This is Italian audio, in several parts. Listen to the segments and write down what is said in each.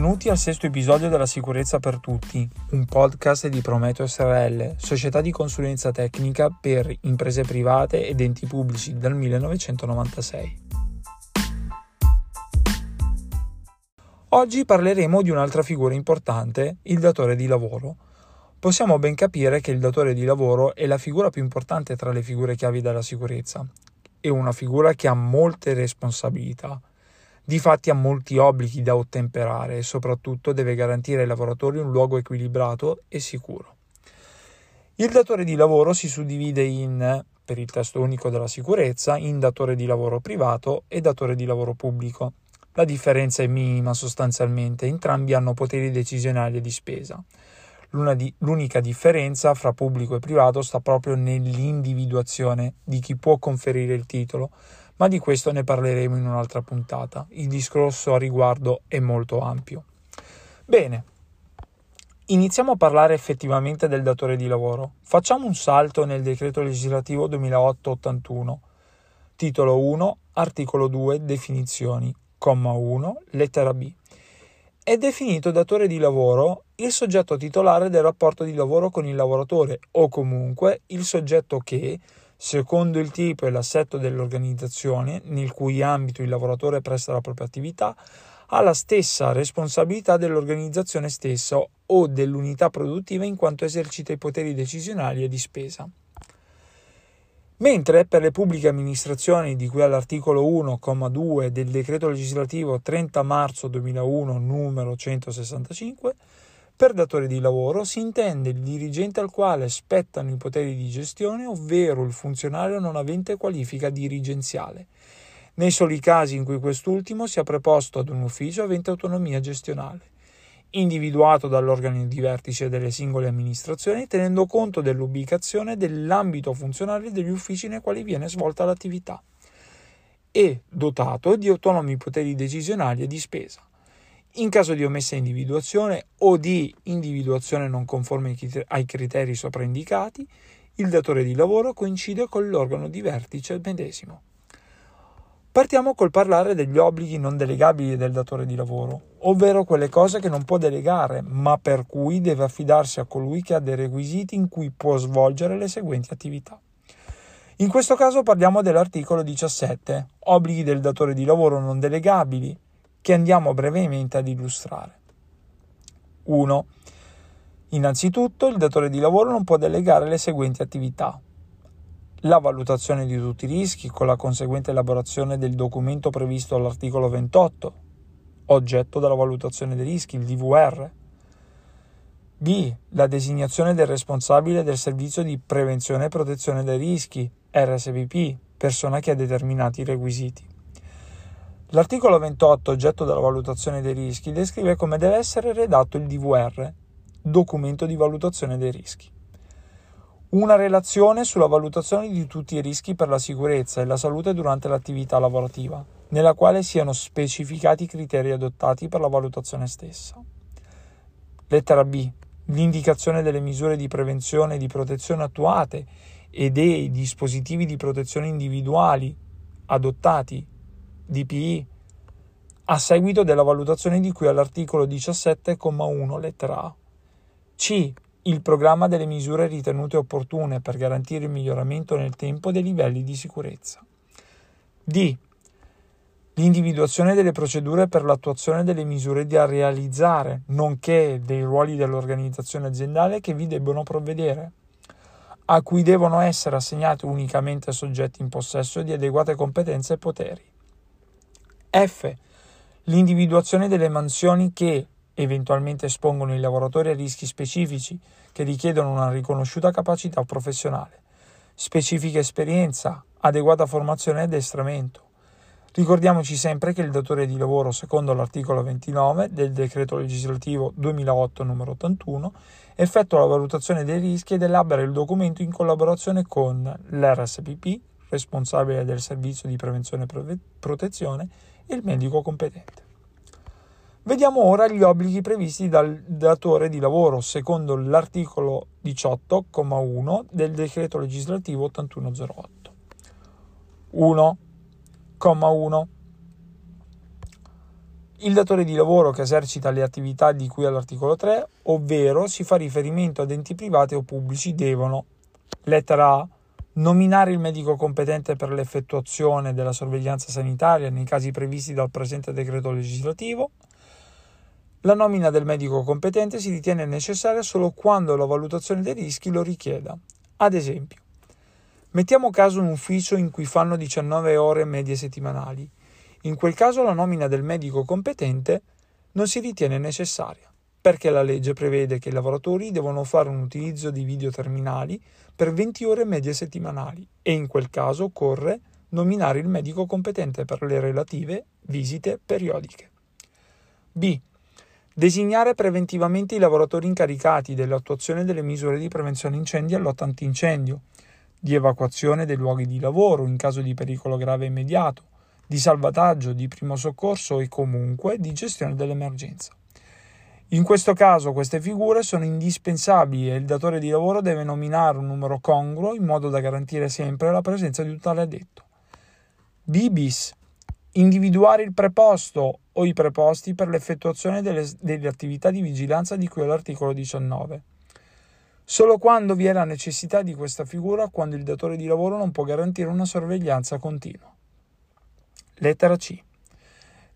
Benvenuti al sesto episodio della Sicurezza per Tutti, un podcast di Prometeo SRL, società di consulenza tecnica per imprese private ed enti pubblici dal 1996. Oggi parleremo di un'altra figura importante, il datore di lavoro. Possiamo ben capire che il datore di lavoro è la figura più importante tra le figure chiavi della sicurezza. È una figura che ha molte responsabilità Difatti ha molti obblighi da ottemperare e soprattutto deve garantire ai lavoratori un luogo equilibrato e sicuro. Il datore di lavoro si suddivide in, per il testo unico della sicurezza, in datore di lavoro privato e datore di lavoro pubblico. La differenza è minima sostanzialmente, entrambi hanno poteri decisionali e di spesa. L'unica differenza fra pubblico e privato sta proprio nell'individuazione di chi può conferire il titolo, ma di questo ne parleremo in un'altra puntata. Il discorso a riguardo è molto ampio. Bene, iniziamo a parlare effettivamente del datore di lavoro. Facciamo un salto nel decreto legislativo 2008-81, titolo 1, articolo 2, definizioni, comma 1, lettera B. È definito datore di lavoro il soggetto titolare del rapporto di lavoro con il lavoratore o comunque il soggetto che, secondo il tipo e l'assetto dell'organizzazione nel cui ambito il lavoratore presta la propria attività, ha la stessa responsabilità dell'organizzazione stessa o dell'unità produttiva in quanto esercita i poteri decisionali e di spesa. Mentre per le pubbliche amministrazioni di cui all'articolo 1,2 del decreto legislativo 30 marzo 2001 numero 165 per datore di lavoro si intende il dirigente al quale spettano i poteri di gestione, ovvero il funzionario non avente qualifica dirigenziale, nei soli casi in cui quest'ultimo sia preposto ad un ufficio avente autonomia gestionale, individuato dall'organo di vertice delle singole amministrazioni, tenendo conto dell'ubicazione dell'ambito funzionale degli uffici nei quali viene svolta l'attività, e dotato di autonomi poteri decisionali e di spesa in caso di omessa individuazione o di individuazione non conforme ai criteri sopra indicati, il datore di lavoro coincide con l'organo di vertice medesimo. Partiamo col parlare degli obblighi non delegabili del datore di lavoro, ovvero quelle cose che non può delegare, ma per cui deve affidarsi a colui che ha dei requisiti in cui può svolgere le seguenti attività. In questo caso parliamo dell'articolo 17, obblighi del datore di lavoro non delegabili, che andiamo brevemente ad illustrare. 1. Innanzitutto il datore di lavoro non può delegare le seguenti attività. La valutazione di tutti i rischi con la conseguente elaborazione del documento previsto all'articolo 28, oggetto della valutazione dei rischi, il DVR. B. La designazione del responsabile del servizio di prevenzione e protezione dai rischi, RSVP, persona che ha determinati requisiti. L'articolo 28, oggetto della valutazione dei rischi, descrive come deve essere redatto il DVR, documento di valutazione dei rischi. Una relazione sulla valutazione di tutti i rischi per la sicurezza e la salute durante l'attività lavorativa, nella quale siano specificati i criteri adottati per la valutazione stessa. Lettera B. L'indicazione delle misure di prevenzione e di protezione attuate e dei dispositivi di protezione individuali adottati DPI a seguito della valutazione di cui all'articolo 17,1 lettera A. C. Il programma delle misure ritenute opportune per garantire il miglioramento nel tempo dei livelli di sicurezza. D. L'individuazione delle procedure per l'attuazione delle misure da realizzare, nonché dei ruoli dell'organizzazione aziendale che vi debbono provvedere, a cui devono essere assegnati unicamente soggetti in possesso di adeguate competenze e poteri. F. L'individuazione delle mansioni che eventualmente espongono i lavoratori a rischi specifici che richiedono una riconosciuta capacità professionale, specifica esperienza, adeguata formazione e addestramento. Ricordiamoci sempre che il datore di lavoro, secondo l'articolo 29 del decreto legislativo 2008 n. 81, effettua la valutazione dei rischi ed elabora il documento in collaborazione con l'RSPP, responsabile del servizio di prevenzione e protezione, il medico competente. Vediamo ora gli obblighi previsti dal datore di lavoro secondo l'articolo 18,1 del decreto legislativo 8108. 1. 1. il datore di lavoro che esercita le attività di cui all'articolo 3, ovvero si fa riferimento ad enti privati o pubblici, devono, lettera A, nominare il medico competente per l'effettuazione della sorveglianza sanitaria nei casi previsti dal presente decreto legislativo. La nomina del medico competente si ritiene necessaria solo quando la valutazione dei rischi lo richieda. Ad esempio, mettiamo caso un ufficio in cui fanno 19 ore medie settimanali in quel caso la nomina del medico competente non si ritiene necessaria, perché la legge prevede che i lavoratori devono fare un utilizzo di videoterminali per 20 ore medie settimanali e in quel caso occorre nominare il medico competente per le relative visite periodiche. B. Designare preventivamente i lavoratori incaricati dell'attuazione delle misure di prevenzione incendi e lotta antincendio, di evacuazione dei luoghi di lavoro in caso di pericolo grave immediato, di salvataggio, di primo soccorso e comunque di gestione dell'emergenza. In questo caso queste figure sono indispensabili e il datore di lavoro deve nominare un numero congruo in modo da garantire sempre la presenza di un tale addetto. B bis. Individuare il preposto o i preposti per l'effettuazione delle, delle attività di vigilanza di cui all'articolo 19. Solo quando vi è la necessità di questa figura, quando il datore di lavoro non può garantire una sorveglianza continua. Lettera C.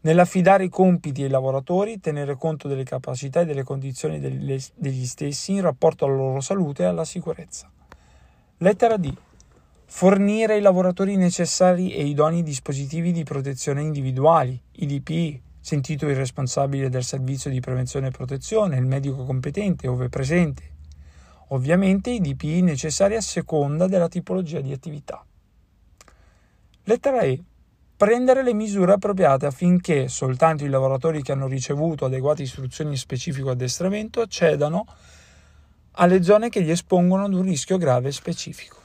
Nell'affidare i compiti ai lavoratori, tenere conto delle capacità e delle condizioni degli stessi in rapporto alla loro salute e alla sicurezza. Lettera D. Fornire ai lavoratori necessari e idonei dispositivi di protezione individuali, IDPI, sentito il responsabile del servizio di prevenzione e protezione, il medico competente, ove presente. Ovviamente i necessari a seconda della tipologia di attività. Lettera E prendere le misure appropriate affinché soltanto i lavoratori che hanno ricevuto adeguate istruzioni specifico addestramento accedano alle zone che li espongono ad un rischio grave specifico.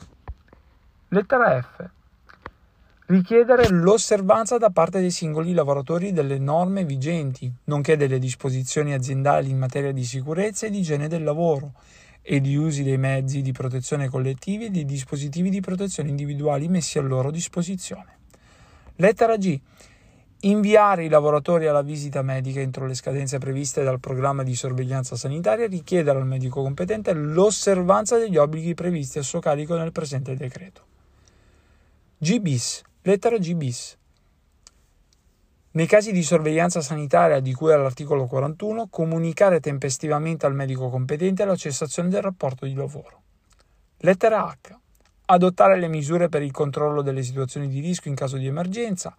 Lettera F. Richiedere l'osservanza da parte dei singoli lavoratori delle norme vigenti, nonché delle disposizioni aziendali in materia di sicurezza e di igiene del lavoro e di usi dei mezzi di protezione collettivi e dei dispositivi di protezione individuali messi a loro disposizione. Lettera G. Inviare i lavoratori alla visita medica entro le scadenze previste dal programma di sorveglianza sanitaria e richiedere al medico competente l'osservanza degli obblighi previsti a suo carico nel presente decreto. G bis. Lettera G bis. Nei casi di sorveglianza sanitaria di cui all'articolo 41, comunicare tempestivamente al medico competente la cessazione del rapporto di lavoro. Lettera H adottare le misure per il controllo delle situazioni di rischio in caso di emergenza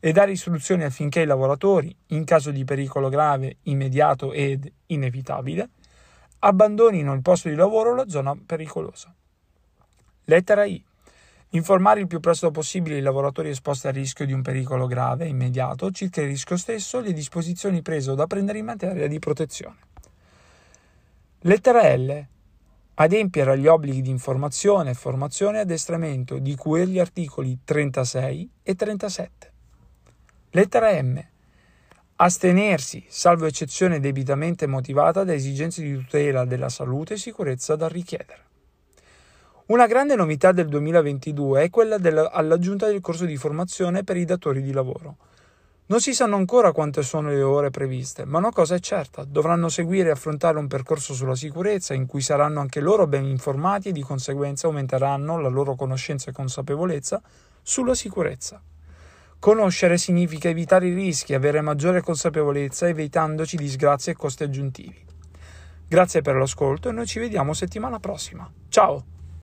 e dare istruzioni affinché i lavoratori, in caso di pericolo grave, immediato ed inevitabile, abbandonino il posto di lavoro o la zona pericolosa. Lettera I. Informare il più presto possibile i lavoratori esposti al rischio di un pericolo grave, immediato, circa il rischio stesso e le disposizioni prese o da prendere in materia di protezione. Lettera L adempiere agli obblighi di informazione, formazione e addestramento di cui agli articoli 36 e 37. Lettera M. Astenersi, salvo eccezione debitamente motivata da esigenze di tutela della salute e sicurezza da richiedere. Una grande novità del 2022 è quella dell'aggiunta del corso di formazione per i datori di lavoro non si sanno ancora quante sono le ore previste, ma una cosa è certa, dovranno seguire e affrontare un percorso sulla sicurezza in cui saranno anche loro ben informati e di conseguenza aumenteranno la loro conoscenza e consapevolezza sulla sicurezza. Conoscere significa evitare i rischi, avere maggiore consapevolezza evitandoci disgrazie e costi aggiuntivi. Grazie per l'ascolto e noi ci vediamo settimana prossima. Ciao!